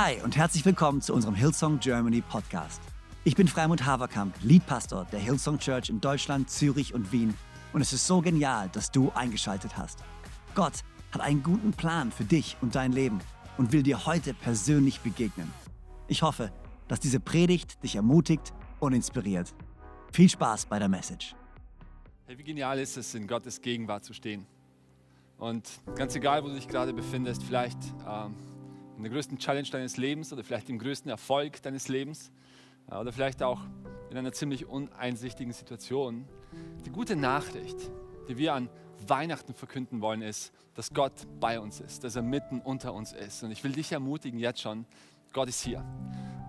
Hi und herzlich willkommen zu unserem Hillsong Germany Podcast. Ich bin Freimund Haverkamp, Leadpastor der Hillsong Church in Deutschland, Zürich und Wien und es ist so genial, dass du eingeschaltet hast. Gott hat einen guten Plan für dich und dein Leben und will dir heute persönlich begegnen. Ich hoffe, dass diese Predigt dich ermutigt und inspiriert. Viel Spaß bei der Message. Hey, wie genial ist es, in Gottes Gegenwart zu stehen. Und ganz egal, wo du dich gerade befindest, vielleicht ähm, in der größten Challenge deines Lebens oder vielleicht im größten Erfolg deines Lebens äh, oder vielleicht auch in einer ziemlich uneinsichtigen Situation. Die gute Nachricht, die wir an Weihnachten verkünden wollen, ist, dass Gott bei uns ist, dass er mitten unter uns ist. Und ich will dich ermutigen jetzt schon, Gott ist hier.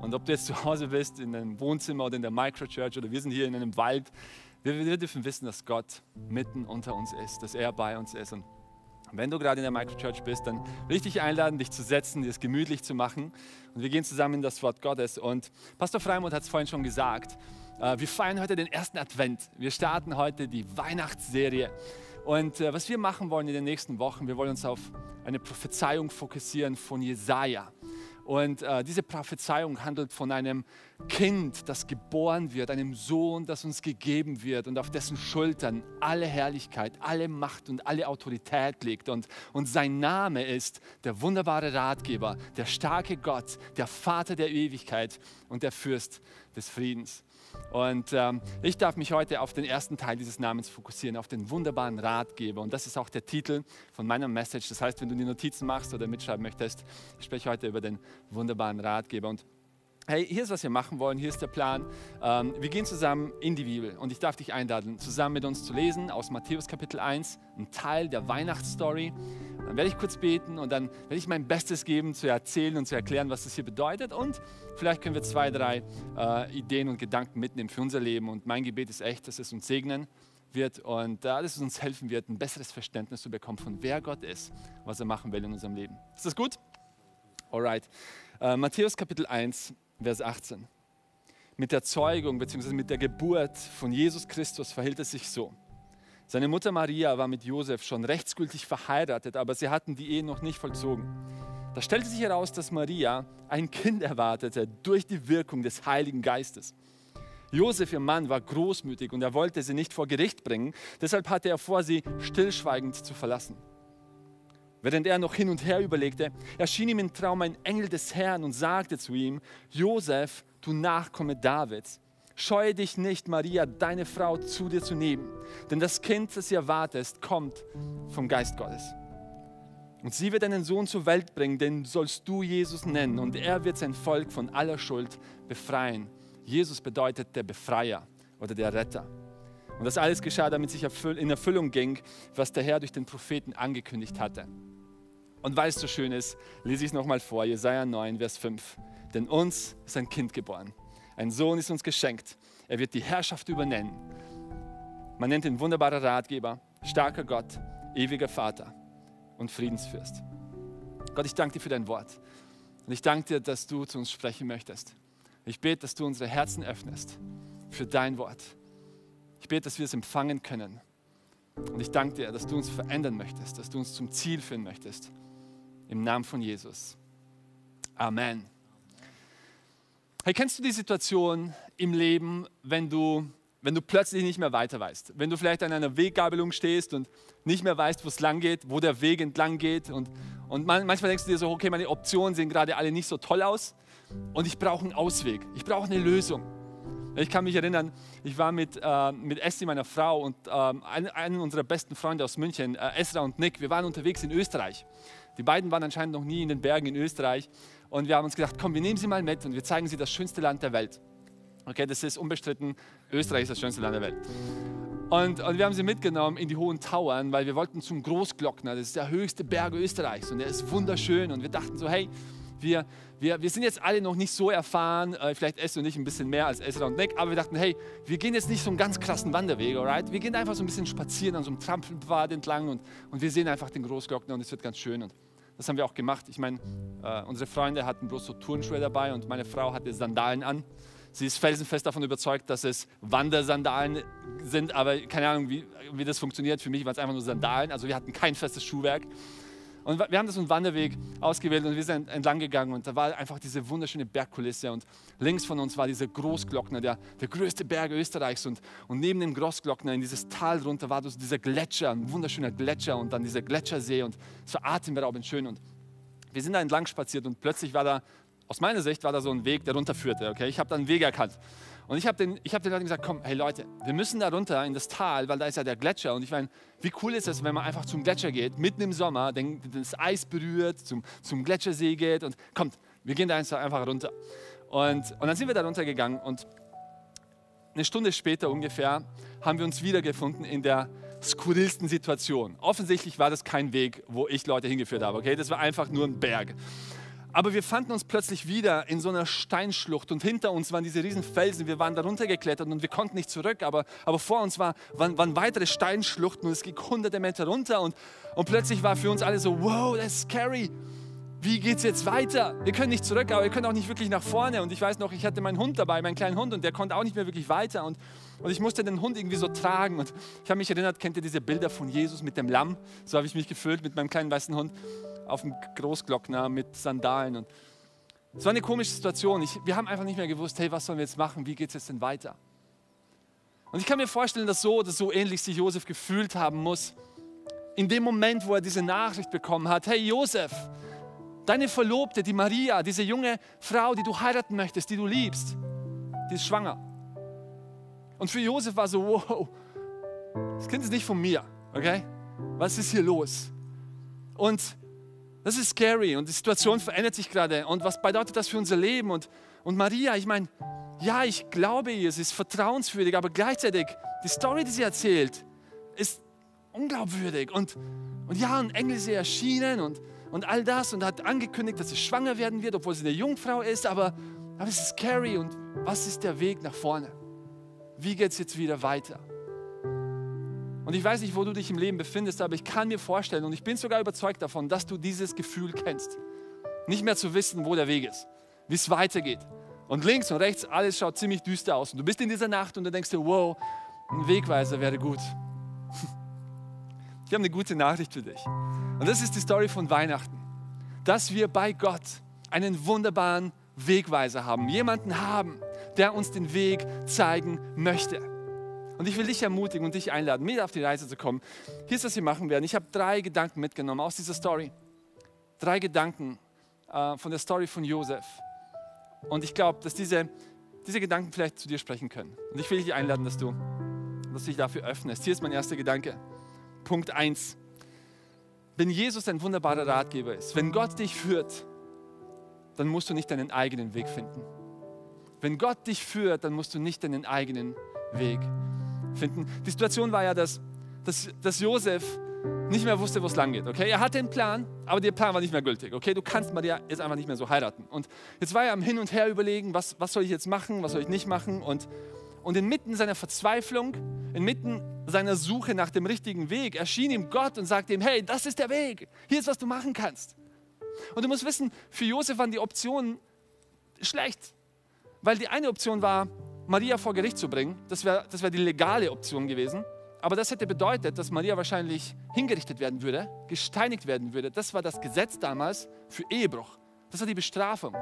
Und ob du jetzt zu Hause bist, in einem Wohnzimmer oder in der Microchurch oder wir sind hier in einem Wald, wir, wir dürfen wissen, dass Gott mitten unter uns ist, dass er bei uns ist. Und wenn du gerade in der Microchurch bist, dann dich einladen, dich zu setzen, dir es gemütlich zu machen. Und wir gehen zusammen in das Wort Gottes. Und Pastor Freimund hat es vorhin schon gesagt. Äh, wir feiern heute den ersten Advent. Wir starten heute die Weihnachtsserie. Und äh, was wir machen wollen in den nächsten Wochen, wir wollen uns auf eine Prophezeiung fokussieren von Jesaja. Und äh, diese Prophezeiung handelt von einem Kind, das geboren wird, einem Sohn, das uns gegeben wird und auf dessen Schultern alle Herrlichkeit, alle Macht und alle Autorität liegt. Und, und sein Name ist der wunderbare Ratgeber, der starke Gott, der Vater der Ewigkeit und der Fürst des Friedens. Und ähm, ich darf mich heute auf den ersten Teil dieses Namens fokussieren, auf den wunderbaren Ratgeber. Und das ist auch der Titel von meiner Message. Das heißt, wenn du die Notizen machst oder mitschreiben möchtest, ich spreche heute über den wunderbaren Ratgeber. Und hey, hier ist, was wir machen wollen, hier ist der Plan. Ähm, wir gehen zusammen in die Bibel und ich darf dich einladen, zusammen mit uns zu lesen aus Matthäus Kapitel 1, ein Teil der Weihnachtsstory. Dann werde ich kurz beten und dann werde ich mein Bestes geben, zu erzählen und zu erklären, was das hier bedeutet. Und vielleicht können wir zwei, drei äh, Ideen und Gedanken mitnehmen für unser Leben. Und mein Gebet ist echt, dass es uns segnen wird und äh, dass es uns helfen wird, ein besseres Verständnis zu bekommen von wer Gott ist, was er machen will in unserem Leben. Ist das gut? Alright. Äh, Matthäus Kapitel 1, Vers 18. Mit der Zeugung bzw. mit der Geburt von Jesus Christus verhielt es sich so. Seine Mutter Maria war mit Josef schon rechtsgültig verheiratet, aber sie hatten die Ehe noch nicht vollzogen. Da stellte sich heraus, dass Maria ein Kind erwartete durch die Wirkung des Heiligen Geistes. Josef, ihr Mann, war großmütig und er wollte sie nicht vor Gericht bringen. Deshalb hatte er vor, sie stillschweigend zu verlassen. Während er noch hin und her überlegte, erschien ihm im Traum ein Engel des Herrn und sagte zu ihm, Josef, du Nachkomme Davids, scheue dich nicht, Maria, deine Frau, zu dir zu nehmen, denn das Kind, das ihr erwartest, kommt vom Geist Gottes. Und sie wird einen Sohn zur Welt bringen, den sollst du Jesus nennen, und er wird sein Volk von aller Schuld befreien. Jesus bedeutet der Befreier oder der Retter. Und das alles geschah, damit sich in Erfüllung ging, was der Herr durch den Propheten angekündigt hatte. Und weil es so schön ist, lese ich es nochmal vor, Jesaja 9, Vers 5. Denn uns ist ein Kind geboren. Ein Sohn ist uns geschenkt. Er wird die Herrschaft übernehmen. Man nennt ihn wunderbarer Ratgeber, starker Gott, ewiger Vater und Friedensfürst. Gott, ich danke dir für dein Wort. Und ich danke dir, dass du zu uns sprechen möchtest. Ich bete, dass du unsere Herzen öffnest für dein Wort. Ich bete, dass wir es empfangen können. Und ich danke dir, dass du uns verändern möchtest, dass du uns zum Ziel führen möchtest. Im Namen von Jesus. Amen. Hey, kennst du die Situation im Leben, wenn du, wenn du plötzlich nicht mehr weiter weißt? Wenn du vielleicht an einer Weggabelung stehst und nicht mehr weißt, wo es lang geht, wo der Weg entlang geht. Und, und manchmal denkst du dir so, okay, meine Optionen sehen gerade alle nicht so toll aus und ich brauche einen Ausweg. Ich brauche eine Lösung. Ich kann mich erinnern, ich war mit, äh, mit Esti, meiner Frau, und äh, einem unserer besten Freunde aus München, äh, Esra und Nick, wir waren unterwegs in Österreich. Die beiden waren anscheinend noch nie in den Bergen in Österreich. Und wir haben uns gedacht, komm, wir nehmen sie mal mit und wir zeigen sie das schönste Land der Welt. Okay, das ist unbestritten, Österreich ist das schönste Land der Welt. Und, und, wir haben sie mitgenommen in die hohen Tauern, weil wir wollten zum Großglockner. Das ist der höchste Berg Österreichs und der ist wunderschön. Und wir dachten so, hey, wir, wir, wir sind jetzt alle noch nicht so erfahren, äh, vielleicht Esther und ich ein bisschen mehr als Esra und Nick, aber wir dachten, hey, wir gehen jetzt nicht so einen ganz krassen Wanderweg, alright? Wir gehen einfach so ein bisschen spazieren an so einem Trampelpfad entlang und, und wir sehen einfach den Großglockner und es wird ganz schön. Und das haben wir auch gemacht. Ich meine, äh, unsere Freunde hatten bloß so Turnschuhe dabei und meine Frau hatte Sandalen an. Sie ist felsenfest davon überzeugt, dass es Wandersandalen sind, aber keine Ahnung, wie, wie das funktioniert. Für mich waren es einfach nur Sandalen. Also wir hatten kein festes Schuhwerk. Und wir haben das einen Wanderweg ausgewählt und wir sind entlang gegangen und da war einfach diese wunderschöne Bergkulisse und links von uns war dieser Großglockner, der, der größte Berg Österreichs und, und neben dem Großglockner in dieses Tal runter war dieser Gletscher, ein wunderschöner Gletscher und dann dieser Gletschersee und es war atemberaubend schön und wir sind da entlang spaziert und plötzlich war da, aus meiner Sicht war da so ein Weg, der runterführte. Okay? Ich habe da einen Weg erkannt. Und ich habe den, hab den Leuten gesagt, komm, hey Leute, wir müssen da runter in das Tal, weil da ist ja der Gletscher. Und ich meine, wie cool ist es, wenn man einfach zum Gletscher geht, mitten im Sommer, das Eis berührt, zum, zum Gletschersee geht und kommt, wir gehen da einfach runter. Und, und dann sind wir da runtergegangen und eine Stunde später ungefähr haben wir uns wiedergefunden in der skurrilsten Situation. Offensichtlich war das kein Weg, wo ich Leute hingeführt habe. Okay, das war einfach nur ein Berg. Aber wir fanden uns plötzlich wieder in so einer Steinschlucht und hinter uns waren diese riesen Felsen. Wir waren darunter geklettert und wir konnten nicht zurück, aber, aber vor uns war, waren, waren weitere Steinschluchten und es ging hunderte Meter runter und, und plötzlich war für uns alle so, wow, ist scary. Wie geht es jetzt weiter? Wir können nicht zurück, aber wir können auch nicht wirklich nach vorne. Und ich weiß noch, ich hatte meinen Hund dabei, meinen kleinen Hund, und der konnte auch nicht mehr wirklich weiter. Und, und ich musste den Hund irgendwie so tragen. Und ich habe mich erinnert, kennt ihr diese Bilder von Jesus mit dem Lamm? So habe ich mich gefühlt mit meinem kleinen weißen Hund auf dem Großglockner mit Sandalen. Und es war eine komische Situation. Ich, wir haben einfach nicht mehr gewusst, hey, was sollen wir jetzt machen? Wie geht es jetzt denn weiter? Und ich kann mir vorstellen, dass so oder so ähnlich sich Josef gefühlt haben muss. In dem Moment, wo er diese Nachricht bekommen hat, hey Josef, deine Verlobte, die Maria, diese junge Frau, die du heiraten möchtest, die du liebst, die ist schwanger. Und für Josef war so, wow, das Kind ist nicht von mir, okay? Was ist hier los? Und das ist scary und die Situation verändert sich gerade. Und was bedeutet das für unser Leben? Und, und Maria, ich meine, ja, ich glaube ihr, sie ist vertrauenswürdig, aber gleichzeitig, die Story, die sie erzählt, ist unglaubwürdig. Und, und ja, ein Engel ist ihr erschienen und, und all das und hat angekündigt, dass sie schwanger werden wird, obwohl sie eine Jungfrau ist, aber, aber es ist scary. Und was ist der Weg nach vorne? Wie geht es jetzt wieder weiter? Und ich weiß nicht, wo du dich im Leben befindest, aber ich kann mir vorstellen und ich bin sogar überzeugt davon, dass du dieses Gefühl kennst. Nicht mehr zu wissen, wo der Weg ist, wie es weitergeht. Und links und rechts, alles schaut ziemlich düster aus. Und du bist in dieser Nacht und du denkst dir, wow, ein Wegweiser wäre gut. Ich habe eine gute Nachricht für dich. Und das ist die Story von Weihnachten. Dass wir bei Gott einen wunderbaren Wegweiser haben. Jemanden haben, der uns den Weg zeigen möchte. Und ich will dich ermutigen und dich einladen, mit auf die Reise zu kommen. Hier ist, was wir machen werden. Ich habe drei Gedanken mitgenommen aus dieser Story. Drei Gedanken äh, von der Story von Josef. Und ich glaube, dass diese, diese Gedanken vielleicht zu dir sprechen können. Und ich will dich einladen, dass du, dass du dich dafür öffnest. Hier ist mein erster Gedanke. Punkt 1. Wenn Jesus ein wunderbarer Ratgeber ist, wenn Gott dich führt, dann musst du nicht deinen eigenen Weg finden. Wenn Gott dich führt, dann musst du nicht deinen eigenen Weg finden. Die Situation war ja, dass, dass, dass Josef nicht mehr wusste, wo es lang geht. Okay? Er hatte einen Plan, aber der Plan war nicht mehr gültig. Okay? Du kannst Maria jetzt einfach nicht mehr so heiraten. Und jetzt war er am Hin und Her überlegen, was, was soll ich jetzt machen, was soll ich nicht machen. Und, und inmitten seiner Verzweiflung, inmitten seiner Suche nach dem richtigen Weg, erschien ihm Gott und sagte ihm, hey, das ist der Weg. Hier ist, was du machen kannst. Und du musst wissen, für Josef waren die Optionen schlecht. Weil die eine Option war, Maria vor Gericht zu bringen. Das wäre das wär die legale Option gewesen. Aber das hätte bedeutet, dass Maria wahrscheinlich hingerichtet werden würde, gesteinigt werden würde. Das war das Gesetz damals für Ehebruch. Das war die Bestrafung.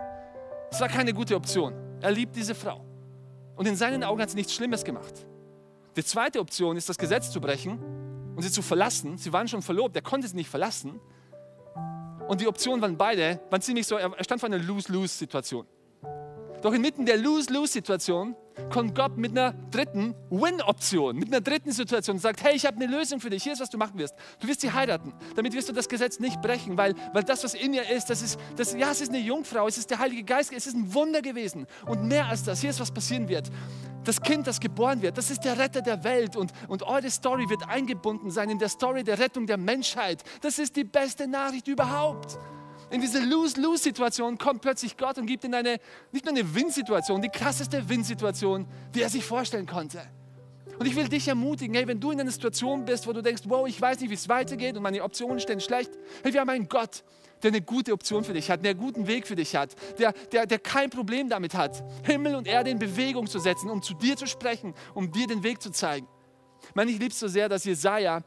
Das war keine gute Option. Er liebt diese Frau. Und in seinen Augen hat sie nichts Schlimmes gemacht. Die zweite Option ist, das Gesetz zu brechen und sie zu verlassen. Sie waren schon verlobt, er konnte sie nicht verlassen. Und die Optionen waren beide, waren ziemlich so, er stand vor einer Lose-Lose-Situation. Doch inmitten der Lose-Lose-Situation kommt Gott mit einer dritten Win-Option, mit einer dritten Situation und sagt, hey, ich habe eine Lösung für dich, hier ist, was du machen wirst. Du wirst sie heiraten. Damit wirst du das Gesetz nicht brechen, weil, weil das, was in ihr ist, das ist, das, ja, es ist eine Jungfrau, es ist der Heilige Geist, es ist ein Wunder gewesen. Und mehr als das, hier ist, was passieren wird. Das Kind, das geboren wird, das ist der Retter der Welt und, und eure Story wird eingebunden sein in der Story der Rettung der Menschheit. Das ist die beste Nachricht überhaupt in diese Lose-Lose-Situation kommt plötzlich Gott und gibt ihnen eine, nicht nur eine Win-Situation, die krasseste Win-Situation, die er sich vorstellen konnte. Und ich will dich ermutigen, hey, wenn du in einer Situation bist, wo du denkst, wow, ich weiß nicht, wie es weitergeht und meine Optionen stehen schlecht, hey, wir haben einen Gott, der eine gute Option für dich hat, der einen guten Weg für dich hat, der, der, der kein Problem damit hat, Himmel und Erde in Bewegung zu setzen, um zu dir zu sprechen, um dir den Weg zu zeigen. Ich meine, ich liebe es so sehr, dass Jesaja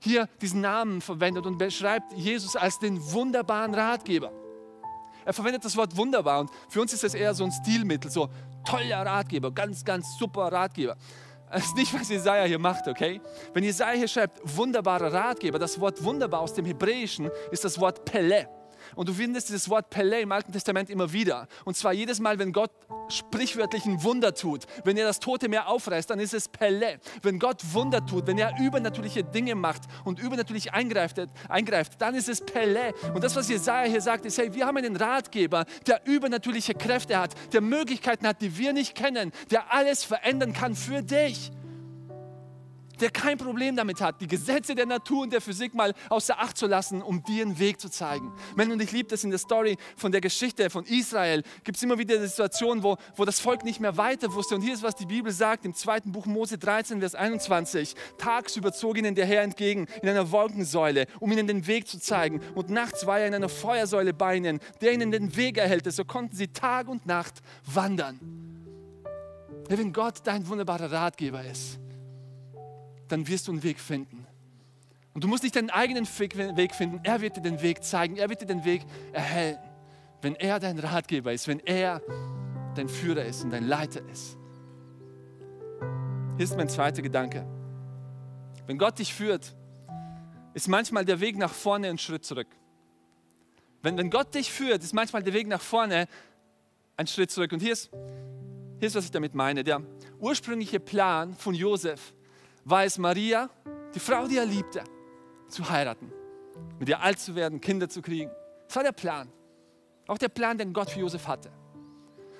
hier diesen Namen verwendet und beschreibt Jesus als den wunderbaren Ratgeber. Er verwendet das Wort wunderbar und für uns ist das eher so ein Stilmittel, so toller Ratgeber, ganz, ganz super Ratgeber. Das ist nicht, was Jesaja hier macht, okay? Wenn Jesaja hier schreibt, wunderbarer Ratgeber, das Wort wunderbar aus dem Hebräischen ist das Wort Pele. Und du findest dieses Wort Pele im Alten Testament immer wieder. Und zwar jedes Mal, wenn Gott sprichwörtlich ein Wunder tut. Wenn er das Tote Meer aufreißt, dann ist es Pele. Wenn Gott Wunder tut, wenn er übernatürliche Dinge macht und übernatürlich eingreift, eingreift dann ist es Pele. Und das, was Jesaja hier sagt, ist, hey, wir haben einen Ratgeber, der übernatürliche Kräfte hat, der Möglichkeiten hat, die wir nicht kennen, der alles verändern kann für dich der kein Problem damit hat, die Gesetze der Natur und der Physik mal außer Acht zu lassen, um dir einen Weg zu zeigen. Wenn und ich liebe das in der Story von der Geschichte von Israel, gibt es immer wieder eine Situation, wo, wo das Volk nicht mehr weiter wusste. Und hier ist, was die Bibel sagt im zweiten Buch Mose 13, Vers 21. Tagsüber zog ihnen der Herr entgegen in einer Wolkensäule, um ihnen den Weg zu zeigen. Und nachts war er in einer Feuersäule bei ihnen, der ihnen den Weg erhellte. So konnten sie Tag und Nacht wandern. Wenn Gott dein wunderbarer Ratgeber ist, dann wirst du einen Weg finden. Und du musst nicht deinen eigenen Weg finden, er wird dir den Weg zeigen, er wird dir den Weg erhellen. Wenn er dein Ratgeber ist, wenn er dein Führer ist und dein Leiter ist. Hier ist mein zweiter Gedanke. Wenn Gott dich führt, ist manchmal der Weg nach vorne ein Schritt zurück. Wenn, wenn Gott dich führt, ist manchmal der Weg nach vorne ein Schritt zurück. Und hier ist, hier ist, was ich damit meine. Der ursprüngliche Plan von Josef es Maria, die Frau, die er liebte, zu heiraten, mit ihr alt zu werden, Kinder zu kriegen. Das war der Plan. Auch der Plan, den Gott für Josef hatte.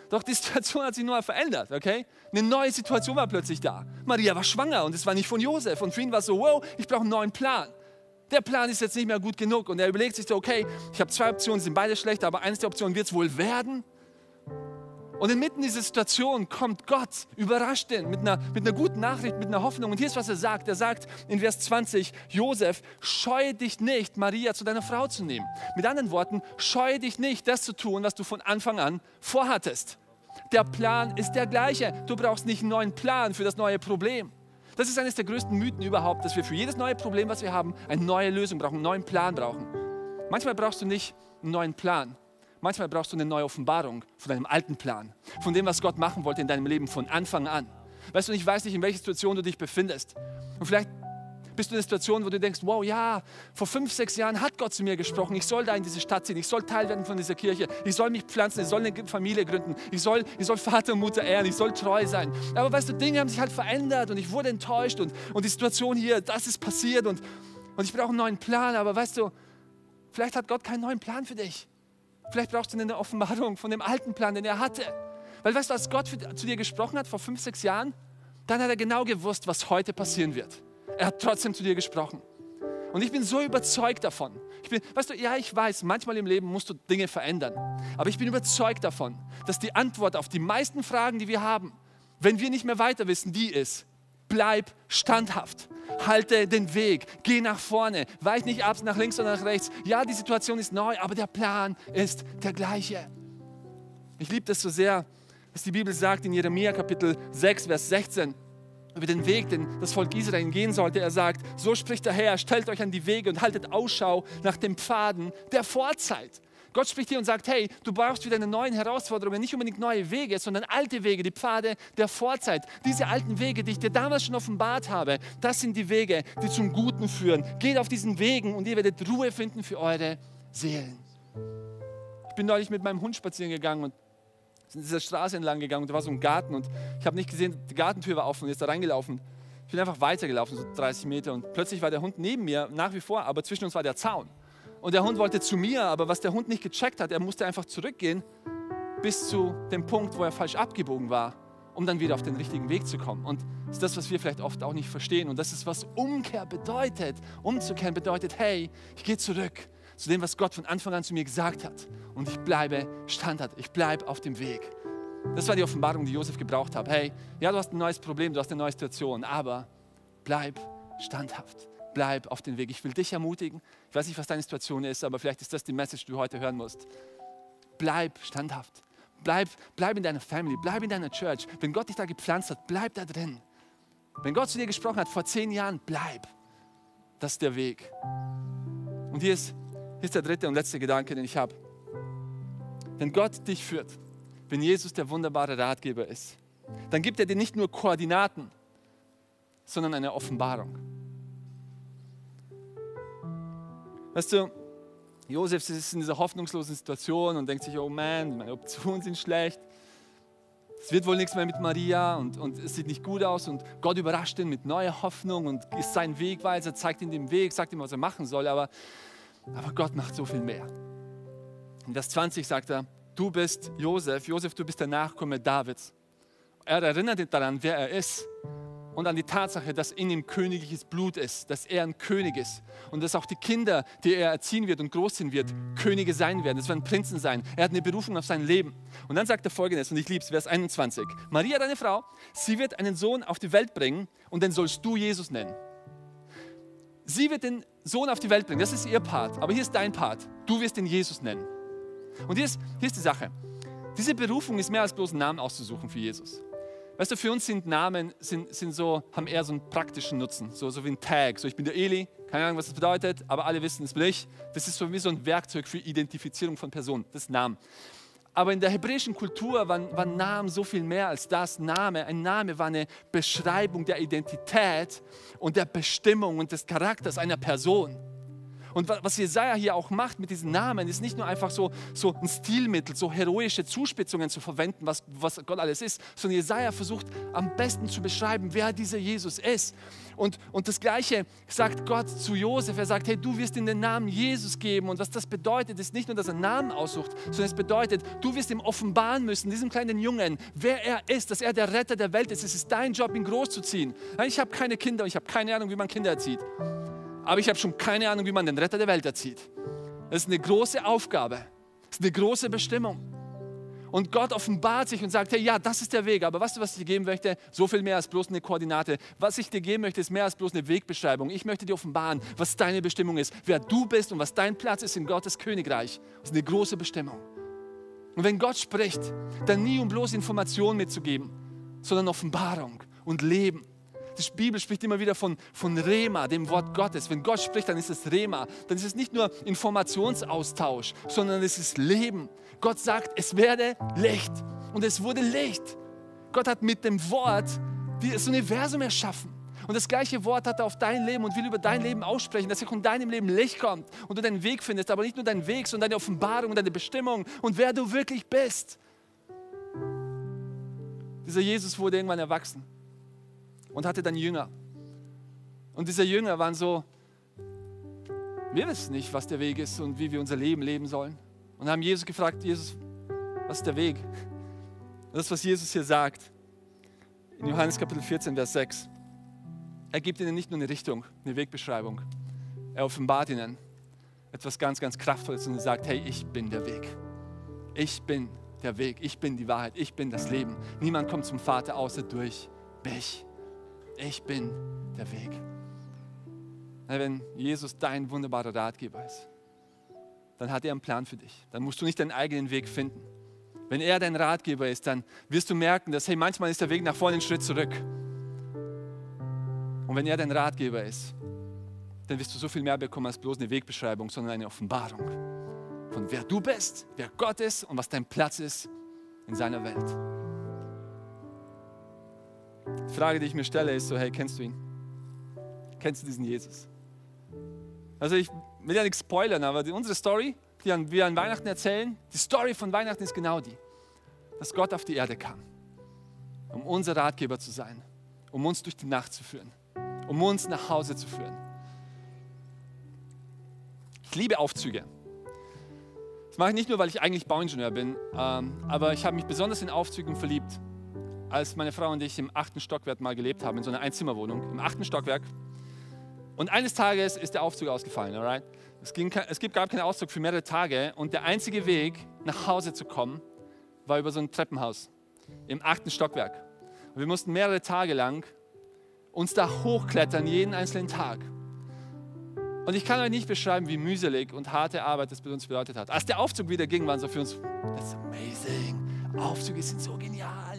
Doch die Situation hat sich nur verändert, okay? Eine neue Situation war plötzlich da. Maria war schwanger und es war nicht von Josef. Und für ihn war es so, wow, ich brauche einen neuen Plan. Der Plan ist jetzt nicht mehr gut genug. Und er überlegt sich so, okay, ich habe zwei Optionen, sind beide schlecht, aber eines der Optionen wird es wohl werden. Und inmitten dieser Situation kommt Gott, überrascht ihn mit einer, mit einer guten Nachricht, mit einer Hoffnung. Und hier ist, was er sagt. Er sagt in Vers 20, Josef, scheue dich nicht, Maria zu deiner Frau zu nehmen. Mit anderen Worten, scheue dich nicht, das zu tun, was du von Anfang an vorhattest. Der Plan ist der gleiche. Du brauchst nicht einen neuen Plan für das neue Problem. Das ist eines der größten Mythen überhaupt, dass wir für jedes neue Problem, was wir haben, eine neue Lösung brauchen, einen neuen Plan brauchen. Manchmal brauchst du nicht einen neuen Plan. Manchmal brauchst du eine neue Offenbarung von deinem alten Plan, von dem, was Gott machen wollte in deinem Leben von Anfang an. Weißt du, ich weiß nicht, in welcher Situation du dich befindest. Und vielleicht bist du in einer Situation, wo du denkst, wow, ja, vor fünf, sechs Jahren hat Gott zu mir gesprochen, ich soll da in diese Stadt ziehen, ich soll Teil werden von dieser Kirche, ich soll mich pflanzen, ich soll eine Familie gründen, ich soll, ich soll Vater und Mutter ehren, ich soll treu sein. Aber weißt du, Dinge haben sich halt verändert und ich wurde enttäuscht und, und die Situation hier, das ist passiert und, und ich brauche einen neuen Plan, aber weißt du, vielleicht hat Gott keinen neuen Plan für dich. Vielleicht brauchst du eine Offenbarung von dem alten Plan, den er hatte. Weil weißt du, als Gott zu dir gesprochen hat vor fünf, sechs Jahren, dann hat er genau gewusst, was heute passieren wird. Er hat trotzdem zu dir gesprochen. Und ich bin so überzeugt davon. Ich bin, weißt du, ja, ich weiß, manchmal im Leben musst du Dinge verändern. Aber ich bin überzeugt davon, dass die Antwort auf die meisten Fragen, die wir haben, wenn wir nicht mehr weiter wissen, die ist, bleib standhaft. Halte den Weg, geh nach vorne, weich nicht ab nach links oder nach rechts. Ja, die Situation ist neu, aber der Plan ist der gleiche. Ich liebe das so sehr, was die Bibel sagt in Jeremia Kapitel 6, Vers 16 über den Weg, den das Volk Israel gehen sollte. Er sagt, so spricht der Herr, stellt euch an die Wege und haltet Ausschau nach den Pfaden der Vorzeit. Gott spricht hier und sagt, hey, du brauchst wieder eine neue Herausforderungen, nicht unbedingt neue Wege, sondern alte Wege, die Pfade der Vorzeit. Diese alten Wege, die ich dir damals schon offenbart habe, das sind die Wege, die zum Guten führen. Geht auf diesen Wegen und ihr werdet Ruhe finden für eure Seelen. Ich bin neulich mit meinem Hund spazieren gegangen und sind dieser Straße entlang gegangen und da war so ein Garten und ich habe nicht gesehen, die Gartentür war offen und ist da reingelaufen. Ich bin einfach weitergelaufen, so 30 Meter und plötzlich war der Hund neben mir, nach wie vor, aber zwischen uns war der Zaun. Und der Hund wollte zu mir, aber was der Hund nicht gecheckt hat, er musste einfach zurückgehen bis zu dem Punkt, wo er falsch abgebogen war, um dann wieder auf den richtigen Weg zu kommen. Und das ist das, was wir vielleicht oft auch nicht verstehen. Und das ist, was Umkehr bedeutet. Umzukehren bedeutet, hey, ich gehe zurück zu dem, was Gott von Anfang an zu mir gesagt hat. Und ich bleibe standhaft, ich bleibe auf dem Weg. Das war die Offenbarung, die Josef gebraucht hat. Hey, ja, du hast ein neues Problem, du hast eine neue Situation, aber bleib standhaft bleib auf dem Weg. Ich will dich ermutigen. Ich weiß nicht, was deine Situation ist, aber vielleicht ist das die Message, die du heute hören musst. Bleib standhaft. Bleib, bleib in deiner Family, bleib in deiner Church. Wenn Gott dich da gepflanzt hat, bleib da drin. Wenn Gott zu dir gesprochen hat vor zehn Jahren, bleib. das ist der Weg. Und hier ist, hier ist der dritte und letzte Gedanke, den ich habe. Wenn Gott dich führt, wenn Jesus der wunderbare Ratgeber ist, dann gibt er dir nicht nur Koordinaten, sondern eine Offenbarung. Weißt du, Josef ist in dieser hoffnungslosen Situation und denkt sich, oh man, meine Optionen sind schlecht. Es wird wohl nichts mehr mit Maria und, und es sieht nicht gut aus und Gott überrascht ihn mit neuer Hoffnung und ist sein Wegweiser, zeigt ihm den Weg, sagt ihm, was er machen soll, aber, aber Gott macht so viel mehr. In Vers 20 sagt er, du bist Josef, Josef, du bist der Nachkomme Davids. Er erinnert ihn daran, wer er ist und an die Tatsache, dass in ihm königliches Blut ist, dass er ein König ist und dass auch die Kinder, die er erziehen wird und großziehen wird, Könige sein werden. Es werden Prinzen sein. Er hat eine Berufung auf sein Leben. Und dann sagt er folgendes, und ich liebe es, Vers 21. Maria, deine Frau, sie wird einen Sohn auf die Welt bringen und den sollst du Jesus nennen. Sie wird den Sohn auf die Welt bringen, das ist ihr Part, aber hier ist dein Part. Du wirst ihn Jesus nennen. Und hier ist, hier ist die Sache. Diese Berufung ist mehr als bloß einen Namen auszusuchen für Jesus. Weißt du, für uns sind Namen sind, sind so, haben eher so einen praktischen Nutzen, so, so wie ein Tag. So, ich bin der Eli, keine Ahnung, was das bedeutet, aber alle wissen, es bin ich. Das ist so wie so ein Werkzeug für Identifizierung von Personen, das ist Namen. Aber in der hebräischen Kultur waren, waren Namen so viel mehr als das. Name, ein Name war eine Beschreibung der Identität und der Bestimmung und des Charakters einer Person. Und was Jesaja hier auch macht mit diesen Namen, ist nicht nur einfach so, so ein Stilmittel, so heroische Zuspitzungen zu verwenden, was, was Gott alles ist, sondern Jesaja versucht am besten zu beschreiben, wer dieser Jesus ist. Und, und das Gleiche sagt Gott zu Josef. Er sagt: Hey, du wirst ihm den Namen Jesus geben. Und was das bedeutet, ist nicht nur, dass er einen Namen aussucht, sondern es bedeutet, du wirst ihm offenbaren müssen, diesem kleinen Jungen, wer er ist, dass er der Retter der Welt ist. Es ist dein Job, ihn großzuziehen. Ich habe keine Kinder, ich habe keine Ahnung, wie man Kinder erzieht aber ich habe schon keine Ahnung, wie man den Retter der Welt erzieht. Das ist eine große Aufgabe, das ist eine große Bestimmung. Und Gott offenbart sich und sagt, hey, ja, das ist der Weg, aber weißt du, was ich dir geben möchte? So viel mehr als bloß eine Koordinate. Was ich dir geben möchte, ist mehr als bloß eine Wegbeschreibung. Ich möchte dir offenbaren, was deine Bestimmung ist, wer du bist und was dein Platz ist in Gottes Königreich. Das ist eine große Bestimmung. Und wenn Gott spricht, dann nie um bloß Informationen mitzugeben, sondern Offenbarung und Leben. Die Bibel spricht immer wieder von, von Rema, dem Wort Gottes. Wenn Gott spricht, dann ist es Rema. Dann ist es nicht nur Informationsaustausch, sondern es ist Leben. Gott sagt, es werde Licht. Und es wurde Licht. Gott hat mit dem Wort das Universum erschaffen. Und das gleiche Wort hat er auf dein Leben und will über dein Leben aussprechen, dass auch in deinem Leben Licht kommt und du deinen Weg findest, aber nicht nur deinen Weg, sondern deine Offenbarung und deine Bestimmung und wer du wirklich bist. Dieser Jesus wurde irgendwann erwachsen und hatte dann Jünger. Und diese Jünger waren so, wir wissen nicht, was der Weg ist und wie wir unser Leben leben sollen. Und haben Jesus gefragt, Jesus, was ist der Weg? Das, was Jesus hier sagt, in Johannes Kapitel 14, Vers 6. Er gibt ihnen nicht nur eine Richtung, eine Wegbeschreibung. Er offenbart ihnen etwas ganz, ganz Kraftvolles und sagt, hey, ich bin der Weg. Ich bin der Weg, ich bin die Wahrheit, ich bin das Leben. Niemand kommt zum Vater außer durch mich ich bin der Weg. Wenn Jesus dein wunderbarer Ratgeber ist, dann hat er einen Plan für dich. Dann musst du nicht deinen eigenen Weg finden. Wenn er dein Ratgeber ist, dann wirst du merken, dass hey, manchmal ist der Weg nach vorne ein Schritt zurück. Und wenn er dein Ratgeber ist, dann wirst du so viel mehr bekommen als bloß eine Wegbeschreibung, sondern eine Offenbarung von wer du bist, wer Gott ist und was dein Platz ist in seiner Welt. Die Frage, die ich mir stelle, ist so, hey, kennst du ihn? Kennst du diesen Jesus? Also ich will ja nichts spoilern, aber unsere Story, die wir an Weihnachten erzählen, die Story von Weihnachten ist genau die, dass Gott auf die Erde kam, um unser Ratgeber zu sein, um uns durch die Nacht zu führen, um uns nach Hause zu führen. Ich liebe Aufzüge. Das mache ich nicht nur, weil ich eigentlich Bauingenieur bin, ähm, aber ich habe mich besonders in Aufzügen verliebt als meine Frau und ich im achten Stockwerk mal gelebt haben, in so einer Einzimmerwohnung, im achten Stockwerk. Und eines Tages ist der Aufzug ausgefallen, alright? Es, ging, es gab keinen Auszug für mehrere Tage und der einzige Weg, nach Hause zu kommen, war über so ein Treppenhaus im achten Stockwerk. Und wir mussten mehrere Tage lang uns da hochklettern, jeden einzelnen Tag. Und ich kann euch nicht beschreiben, wie mühselig und harte Arbeit das bei uns bedeutet hat. Als der Aufzug wieder ging, waren so für uns, that's amazing. Aufzüge sind so genial.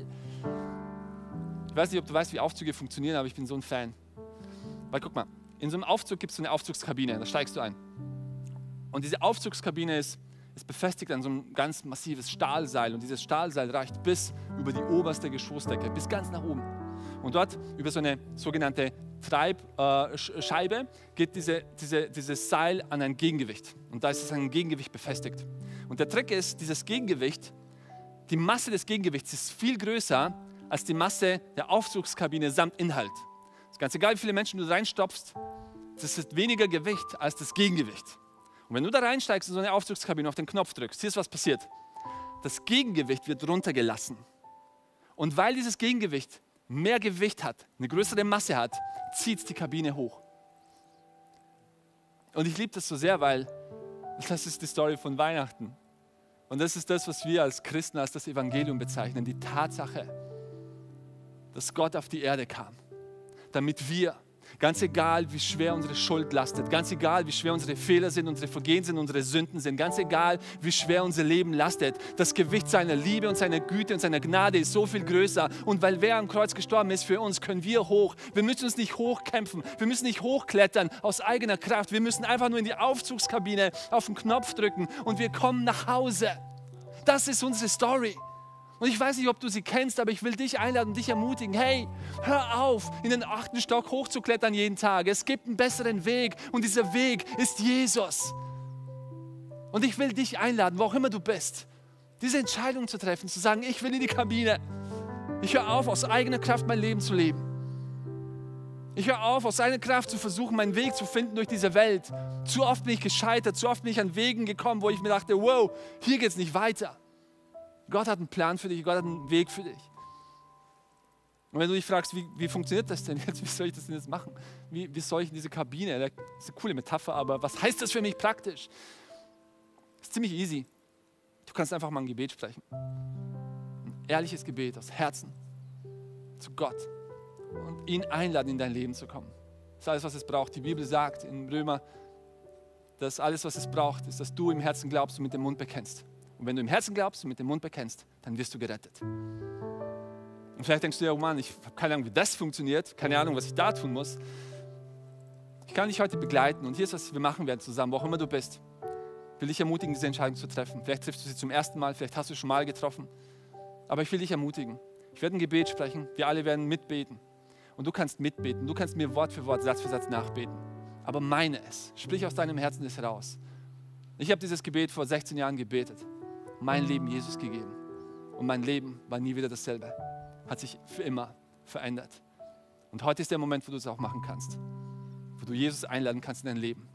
Ich weiß nicht, ob du weißt, wie Aufzüge funktionieren, aber ich bin so ein Fan. Weil guck mal, in so einem Aufzug gibt es so eine Aufzugskabine, da steigst du ein. Und diese Aufzugskabine ist, ist befestigt an so einem ganz massives Stahlseil und dieses Stahlseil reicht bis über die oberste Geschossdecke, bis ganz nach oben. Und dort über so eine sogenannte Treibscheibe äh, geht diese, diese, dieses Seil an ein Gegengewicht. Und da ist es an ein Gegengewicht befestigt. Und der Trick ist, dieses Gegengewicht, die Masse des Gegengewichts ist viel größer als die Masse der Aufzugskabine samt Inhalt. Es ist ganz egal, wie viele Menschen du reinstopfst, das ist weniger Gewicht als das Gegengewicht. Und wenn du da reinsteigst in so eine Aufzugskabine auf den Knopf drückst, hier ist was passiert. Das Gegengewicht wird runtergelassen. Und weil dieses Gegengewicht mehr Gewicht hat, eine größere Masse hat, zieht die Kabine hoch. Und ich liebe das so sehr, weil das ist die Story von Weihnachten. Und das ist das, was wir als Christen als das Evangelium bezeichnen. Die Tatsache, dass Gott auf die Erde kam, damit wir Ganz egal, wie schwer unsere Schuld lastet, ganz egal, wie schwer unsere Fehler sind, unsere Vergehen sind, unsere Sünden sind, ganz egal, wie schwer unser Leben lastet, das Gewicht seiner Liebe und seiner Güte und seiner Gnade ist so viel größer. Und weil wer am Kreuz gestorben ist für uns, können wir hoch. Wir müssen uns nicht hochkämpfen, wir müssen nicht hochklettern aus eigener Kraft. Wir müssen einfach nur in die Aufzugskabine auf den Knopf drücken und wir kommen nach Hause. Das ist unsere Story. Und ich weiß nicht, ob du sie kennst, aber ich will dich einladen und dich ermutigen. Hey, hör auf, in den achten Stock hochzuklettern jeden Tag. Es gibt einen besseren Weg und dieser Weg ist Jesus. Und ich will dich einladen, wo auch immer du bist, diese Entscheidung zu treffen, zu sagen, ich will in die Kabine. Ich höre auf, aus eigener Kraft mein Leben zu leben. Ich höre auf, aus eigener Kraft zu versuchen, meinen Weg zu finden durch diese Welt. Zu oft bin ich gescheitert, zu oft bin ich an Wegen gekommen, wo ich mir dachte, wow, hier geht es nicht weiter. Gott hat einen Plan für dich, Gott hat einen Weg für dich. Und wenn du dich fragst, wie, wie funktioniert das denn jetzt, wie soll ich das denn jetzt machen? Wie, wie soll ich in diese Kabine? Das ist eine coole Metapher, aber was heißt das für mich praktisch? Das ist ziemlich easy. Du kannst einfach mal ein Gebet sprechen. Ein ehrliches Gebet aus Herzen zu Gott und ihn einladen, in dein Leben zu kommen. Das ist alles, was es braucht. Die Bibel sagt in Römer, dass alles, was es braucht, ist, dass du im Herzen glaubst und mit dem Mund bekennst. Und wenn du im Herzen glaubst und mit dem Mund bekennst, dann wirst du gerettet. Und vielleicht denkst du ja, oh Mann, ich habe keine Ahnung, wie das funktioniert, keine Ahnung, was ich da tun muss. Ich kann dich heute begleiten und hier ist, was wir machen werden zusammen, wo auch immer du bist. Will dich ermutigen, diese Entscheidung zu treffen. Vielleicht triffst du sie zum ersten Mal, vielleicht hast du schon mal getroffen. Aber ich will dich ermutigen. Ich werde ein Gebet sprechen, wir alle werden mitbeten. Und du kannst mitbeten, du kannst mir Wort für Wort, Satz für Satz nachbeten. Aber meine es, sprich aus deinem Herzen es heraus. Ich habe dieses Gebet vor 16 Jahren gebetet mein Leben Jesus gegeben. Und mein Leben war nie wieder dasselbe. Hat sich für immer verändert. Und heute ist der Moment, wo du es auch machen kannst. Wo du Jesus einladen kannst in dein Leben.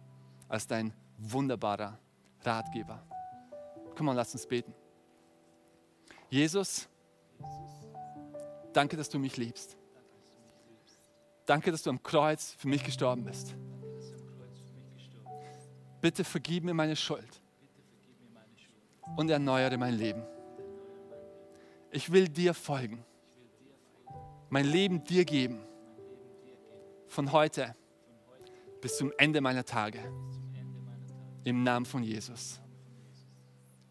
Als dein wunderbarer Ratgeber. Komm mal, lass uns beten. Jesus, danke, dass du mich liebst. Danke, dass du am Kreuz für mich gestorben bist. Bitte vergib mir meine Schuld und erneuere mein Leben. Ich will dir folgen, mein Leben dir geben, von heute bis zum Ende meiner Tage. Im Namen von Jesus.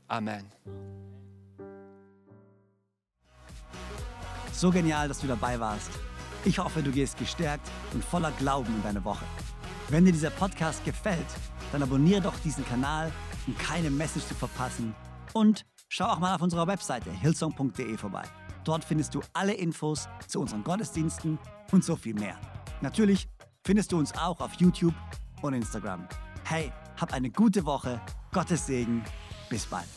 Amen. So genial, dass du dabei warst. Ich hoffe, du gehst gestärkt und voller Glauben in deine Woche. Wenn dir dieser Podcast gefällt, dann abonniere doch diesen Kanal, um keine Message zu verpassen und schau auch mal auf unserer Webseite hillsong.de vorbei. Dort findest du alle Infos zu unseren Gottesdiensten und so viel mehr. Natürlich findest du uns auch auf YouTube und Instagram. Hey, hab eine gute Woche, Gottes Segen, bis bald.